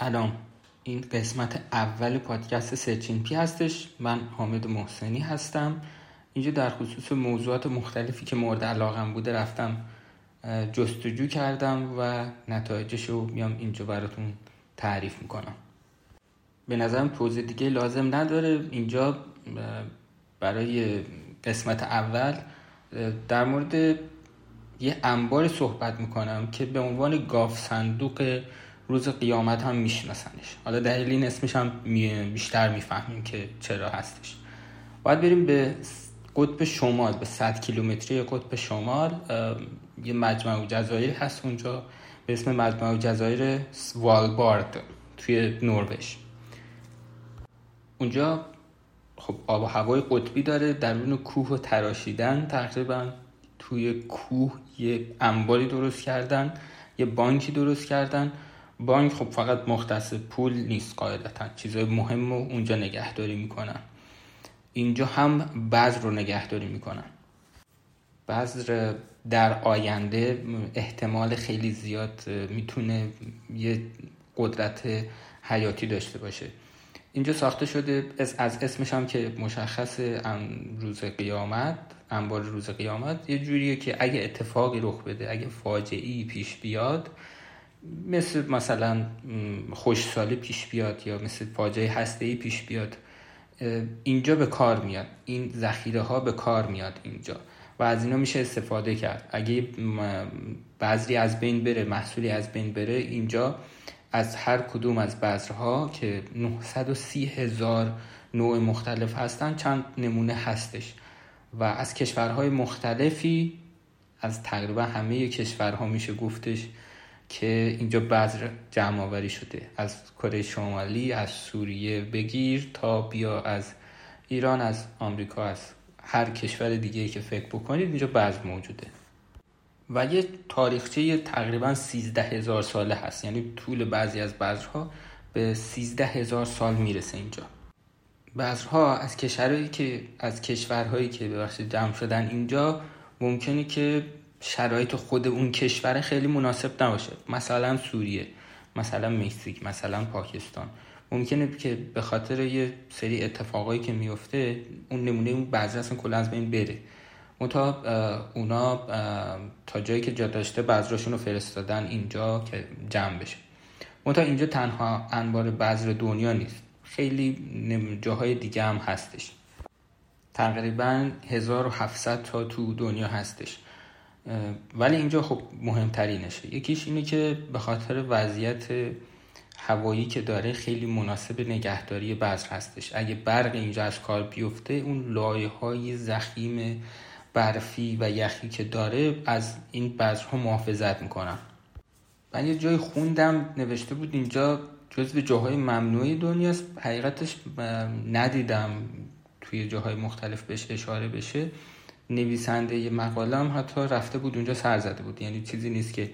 سلام. این قسمت اول پادکست سرچین پی هستش. من حامد محسنی هستم. اینجا در خصوص موضوعات مختلفی که مورد علاقم بوده رفتم جستجو کردم و نتایجش رو میام اینجا براتون تعریف می‌کنم. به نظرم توضیح دیگه لازم نداره. اینجا برای قسمت اول در مورد یه انبار صحبت می‌کنم که به عنوان گاف صندوق روز قیامت هم میشناسنش. حالا دلیل این اسمش هم بیشتر می‌فهمیم که چرا هستش. باید بریم به قطب شمال به 100 کیلومتری قطب شمال. یه مجمع جزایر هست اونجا. به اسم مجمع جزایر سوالبارد توی نروژ. اونجا خب آب و هوای قطبی داره درون کوه و تراشیدن تقریبا. توی کوه یه انباری درست کردن یه بانکی درست کردن. بانک خب فقط مختص پول نیست قاعدتا. چیزای مهم رو اونجا نگهداری می‌کنن. اینجا هم بذر رو نگهداری می‌کنن. بذر در آینده احتمال خیلی زیاد می‌تونه یه قدرت حیاتی داشته باشه. اینجا ساخته شده از اسمش هم که مشخص روز قیامت انبار روز قیامت یه جوریه که اگه اتفاقی رخ بده اگه فاجعی پیش بیاد مثل مثلا خوشسالی پیش بیاد یا مثل فاجعه هسته ای پیش بیاد اینجا به کار میاد. این ذخیره ها به کار میاد اینجا. و از اینا میشه استفاده کرد. اگه بذری از بین بره محصولی از بین بره اینجا از هر کدوم از بذرها که 930 هزار نوع مختلف هستن چند نمونه هستش. و از کشورهای مختلفی از تقریبا همه کشورها میشه گفتش که اینجا بذر جمع آوری شده. از کره شمالی از سوریه بگیر تا بیا از ایران از آمریکا از هر کشور دیگه که فکر بکنید اینجا بذر موجوده. و یه تاریخچه تقریبا 13 هزار ساله هست. یعنی طول بعضی از بذرها به 13 هزار سال می‌رسه اینجا. بذرها از کشورهایی که از کشورهایی که ببخشید جمع شدن اینجا ممکنه که شرایط خود اون کشور خیلی مناسب نباشه. مثلا سوریه مثلا مکزیک مثلا پاکستان. ممکنه که به خاطر یه سری اتفاقایی که میفته اون نمونه اون بعضی اصلا کلا از بین بره. منتها اونا تا جایی که جا داشته بذراشون رو فرستادن اینجا که جمع بشه. منتها اینجا تنها انبار بذر دنیا نیست. خیلی جاهای دیگه هم هستش. تقریبا 1700 تا تو دنیا هستش. ولی اینجا خب مهمترینشه. یکیش اینه که به خاطر وضعیت هوایی که داره خیلی مناسب نگهداری بذر هستش. اگه برق اینجا از کار بیفته اون لایه های زخیم برفی و یخی که داره از این بذرها محافظت می‌کنن. من یه جای خوندم نوشته بود اینجا جزو جاهای ممنوعی دنیاست. حقیقتش ندیدم توی جاهای مختلف بهش اشاره بشه. نویسنده یه مقاله هم حتی رفته بود اونجا سر زده بود. یعنی چیزی نیست که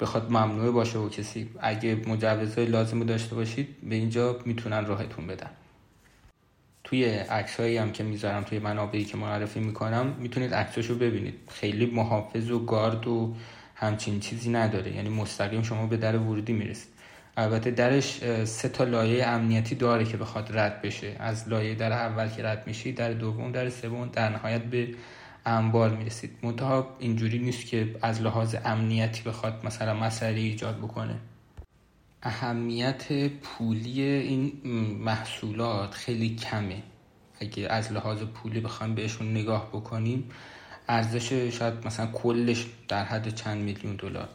بخواد ممنوع باشه و کسی اگه مجوزهای لازم داشته باشید به اینجا می‌تونن راهتون بدن. توی عکسایی هم که می‌ذارم توی منابعی که معرفی می‌کنم می‌تونید عکساشو ببینید. خیلی محافظ و گارد و همچین چیزی نداره. یعنی مستقیم شما به در ورودی می‌رسید. البته درش سه تا لایه امنیتی داره که بخواد رد بشه. از لایه در اول که رد میشی در دوم در سوم در نهایت به انبار می‌رسید. منتها اینجوری نیست که از لحاظ امنیتی بخواد مثلا مسئله ایجاد بکنه. اهمیت پولی این محصولات خیلی کمه. اگه از لحاظ پولی بخوایم بهشون نگاه بکنیم ارزش شاید مثلا کلش در حد چند میلیون دلار.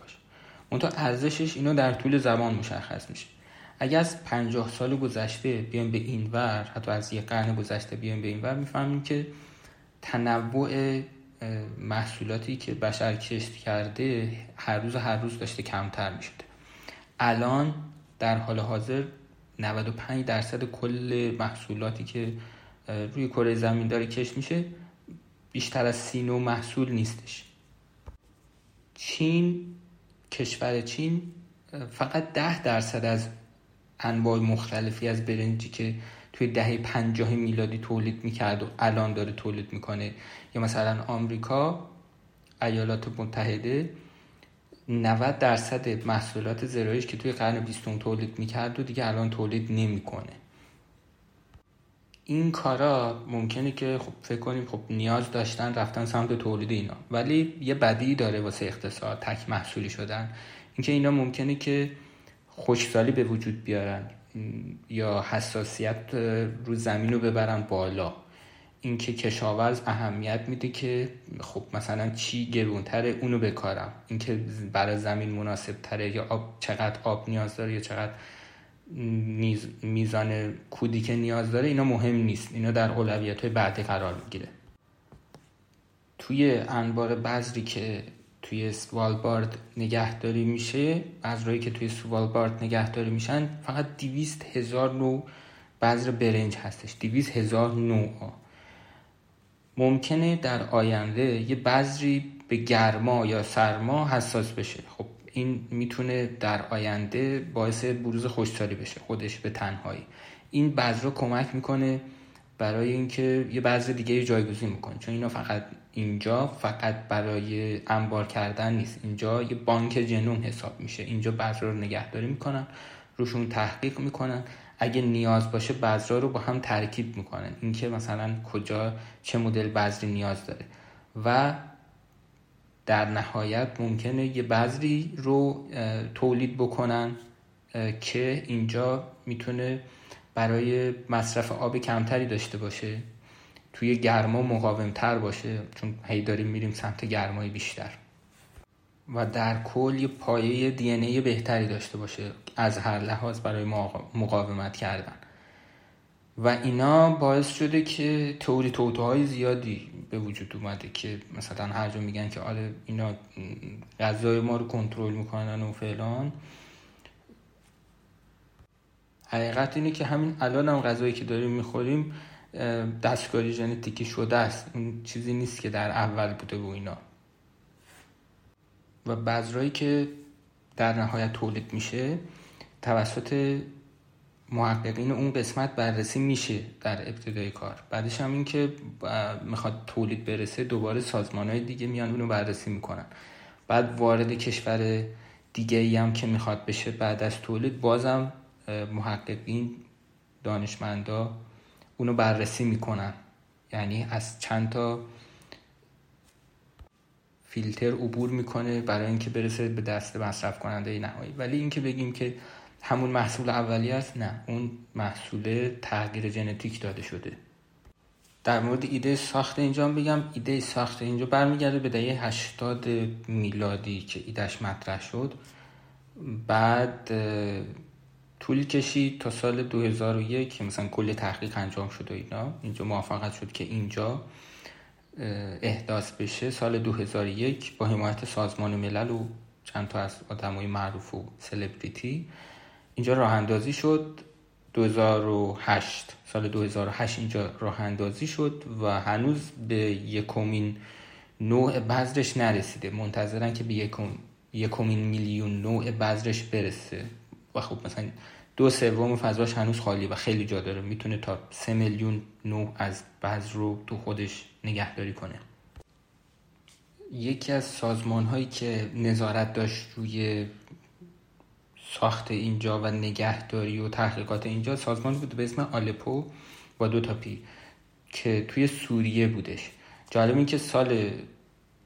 منتها ارزشش اینو در طول زمان مشخص میشه. اگه از پنجاه سال گذشته بیایم به این ور حتی از یه قرن گذشته بیایم به این ور می‌فهمیم که تنوع محصولاتی که بشر کشت کرده هر روز هر روز داشته کمتر می‌شده. الان در حال حاضر 95 درصد کل محصولاتی که روی کره زمین داره کشت میشه بیشتر از سی نوع محصول نیستش. چین کشور چین فقط ده درصد از انواع مختلفی از برنجی که توی دهه پنجاه میلادی تولید می‌کرد و الان داره تولید می‌کنه. یا مثلا آمریکا ایالات متحده 90 درصد محصولات زرایش که توی قرن بیستم تولید می‌کرد و دیگه الان تولید نمی‌کنه. این کارا ممکنه که خب فکر کنیم خب نیاز داشتن رفتن سمت تولید اینا. ولی یه بدی داره واسه اقتصاد تک محصولی شدن. اینکه اینا ممکنه که خوشسالی به وجود بیارن یا حساسیت رو زمین رو ببرن بالا. اینکه کشاورز اهمیت میده که خب مثلا چی گرونتره اونو بکارم. اینکه برای زمین مناسب تره یا آب چقدر آب نیاز داره یا چقدر میزان کودی که نیاز داره اینا مهم نیست. اینا در اولویت های بعدی قرار می‌گیره. توی انبار بذری که توی سوالبارد نگهداری میشه بذرهایی که توی سوالبارد نگهداری میشن فقط دیویست هزار نوع بذر برنج هستش. دیویست هزار نوع ممکنه در آینده یه بذری به گرما یا سرما حساس بشه. خب این می‌تونه در آینده باعث بروز خوشسالی بشه خودش به تنهایی. این بذر کمک می‌کنه برای اینکه یه بذر دیگه جایگزین می‌کنه چون اینا فقط اینجا فقط برای انبار کردن نیست. اینجا یه بانک جنوم حساب میشه. اینجا بذر رو نگهداری می‌کنن روشون تحقیق می‌کنن. اگه نیاز باشه بذرا رو با هم ترکیب می‌کنن. اینکه مثلا کجا چه مدل بذری نیاز داره. و در نهایت ممکنه یه بذری رو تولید بکنن که اینجا می‌تونه برای مصرف آب کمتری داشته باشه توی گرما مقاومتر باشه چون هی داریم میریم سمت گرمای بیشتر. و در کل یه پایه دی ای بهتری داشته باشه از هر لحاظ برای مقاومت کردن. و اینا باعث شده که توری توتوهای زیادی به وجود اومده که مثلا هر جا میگن که آره اینا غذای ما رو کنترل می‌کنن و فلان. حقیقت اینه که همین الان هم غذایی که داریم می‌خوریم دستکاری ژنتیکی شده است. اون چیزی نیست که در اول بوده و اینا. و بذرایی که در نهایت تولید میشه توسط محققین اون قسمت بررسی میشه در ابتدای کار. بعدش هم این که می‌خواد تولید برسه دوباره سازمان های دیگه میان اونو بررسی می‌کنن. بعد وارد کشور دیگه ای هم که می‌خواد بشه بعد از تولید بازم محققین دانشمندا اونو بررسی می‌کنن. یعنی از چند تا فیلتر عبور می‌کنه برای اینکه برسه به دست مصرف کننده نهایی ولی اینکه بگیم که همون محصول اولی است؟ نه. اون محصول تغییر ژنتیک داده شده. در مورد ایده ساخت اینجا بگم ایده ساخت اینجا برمیگرده به دهه 80 میلادی که ایدهش مطرح شد. بعد طول کشید تا سال 2001 که مثلا کل تحقیق انجام شد و اینا. اینجا موافقت شد که اینجا احداث بشه. سال 2001 با حمایت سازمان ملل و چند تا از آدمای معروف و سلبریتی. اینجا راه اندازی شد 2008 سال 2008 اینجا راه اندازی شد و هنوز به یکمین نوع بذرش نرسیده. منتظرن که به یکم یکمین میلیون نوع بذرش برسه. و خب مثلا دو سوم فضاش هنوز خالی و خیلی جا داره. می‌تونه تا سه میلیون نوع از بذر رو تو خودش نگهداری کنه. یکی از سازمان هایی که نظارت داشت روی ساخت اینجا و نگهداری و تحقیقات اینجا سازمان بود به اسم آلپو با دو تا پی که توی سوریه بودش. جالب این که سال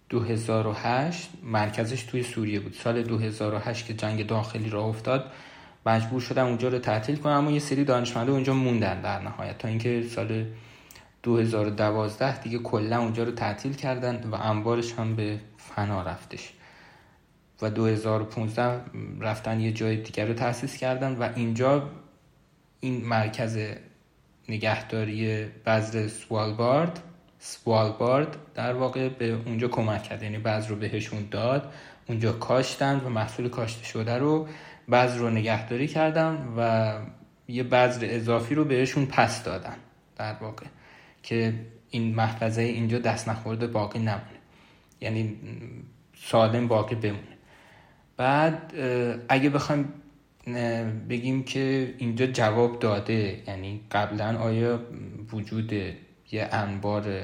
2008 مرکزش توی سوریه بود. سال 2008 که جنگ داخلی راه افتاد مجبور شدم اونجا رو تعطیل کنم اما یه سری دانشمنده اونجا موندن در نهایت. تا اینکه سال 2012 دیگه کلا اونجا رو تعطیل کردن و انبارش هم به فنا رفتش. و 2015 رفتن یه جای دیگر رو تأسیس کردن و اینجا این مرکز نگهداری بذر سوالبارد سوالبارد در واقع به اونجا کمک کرد. یعنی بذر رو بهشون داد اونجا کاشتن و محصول کاشته شده رو بذر رو نگهداری کردن و یه بذر اضافی رو بهشون پس دادن در واقع که این محفظه اینجا دست نخورده باقی نمونه. یعنی سالم باقی بمونه. بعد اگه بخوایم بگیم که اینجا جواب داده یعنی قبلا آیا وجود یه انبار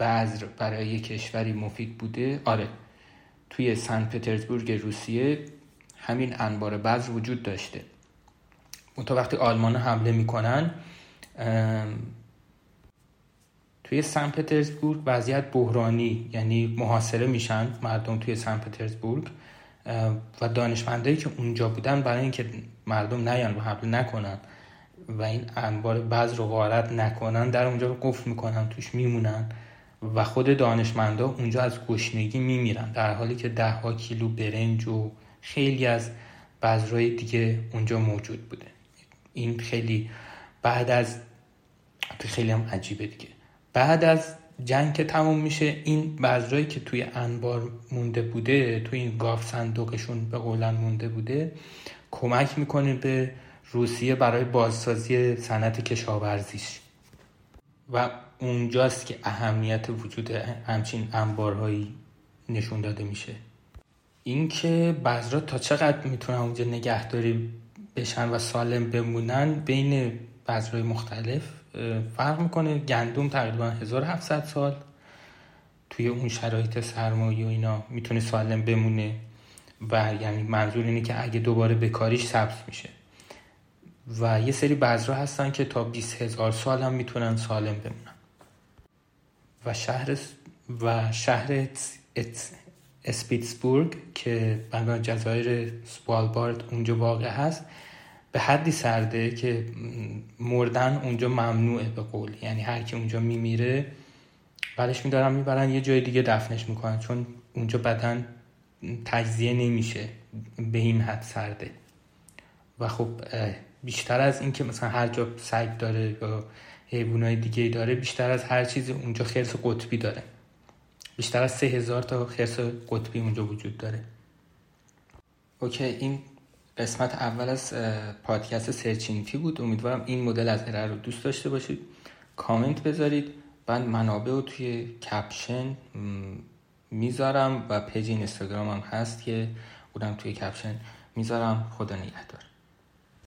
بذر برای کشوری مفید بوده؟ آره. توی سن پترزبورگ روسیه همین انبار بذر وجود داشته. تا وقتی آلمان حمله می‌کنن توی سن پترزبورگ وضعیت بحرانی یعنی محاصره میشن مردم توی سن پترزبورگ و دانشمندایی که اونجا بودن برای اینکه مردم نیان و حمله نکنن و این انبار بذر رو غارت نکنن در اونجا قفل می‌کنن توش میمونن و خود دانشمندا اونجا از گشنگی میمیرن. در حالی که ده ها کیلو برنج و خیلی از بذرهای دیگه اونجا موجود بوده. این خیلی بعد از خیلی هم عجیبه دیگه. بعد از جنگ که تموم میشه این بذرایی که توی انبار مونده بوده توی این گاف صندوقشون به قولن مونده بوده کمک می‌کنه به روسیه برای بازسازی صنعت کشاورزیش. و اونجاست که اهمیت وجود همچین انبارهایی نشون داده میشه. اینکه بذرا تا چقدر می‌تونن اونجا نگهداری بشن و سالم بمونن بین بذرهای مختلف فرق می‌کنه؟ گندم تقریبا 1700 سال. توی اون شرایط سرمایه و اینا می‌تونه سالم بمونه و یعنی منظور اینه که اگه دوباره بکاریش سبز میشه. و یه سری بذرها هستن که تا 20 هزار سال هم می‌تونن سالم بمونن. و شهر و شهر اسپیتسبورگ که بنا جزایر سوالبارد اونجا واقع هست به حدی سرده که مردن اونجا ممنوعه به قول. یعنی هر کی اونجا میمیره بعدش میدارن می‌برن یه جای دیگه دفنش می‌کنن. چون اونجا بدن تجزیه نمیشه به این حد سرده. و خب بیشتر از اینکه مثلا هر جا سگ داره یا حیوانای دیگه داره بیشتر از هر چیزی اونجا خرس قطبی داره. بیشتر از سه هزار تا خرس قطبی اونجا وجود داره. okay این قسمت اول از پادکست سرچینفی بود. امیدوارم این مدل از ارائه رو دوست داشته باشید. کامنت بذارید. بعد منابع رو توی caption می‌ذارم و پیج اینستاگرام هم هست که بودم توی کپشن می‌ذارم. خدا نگهدار.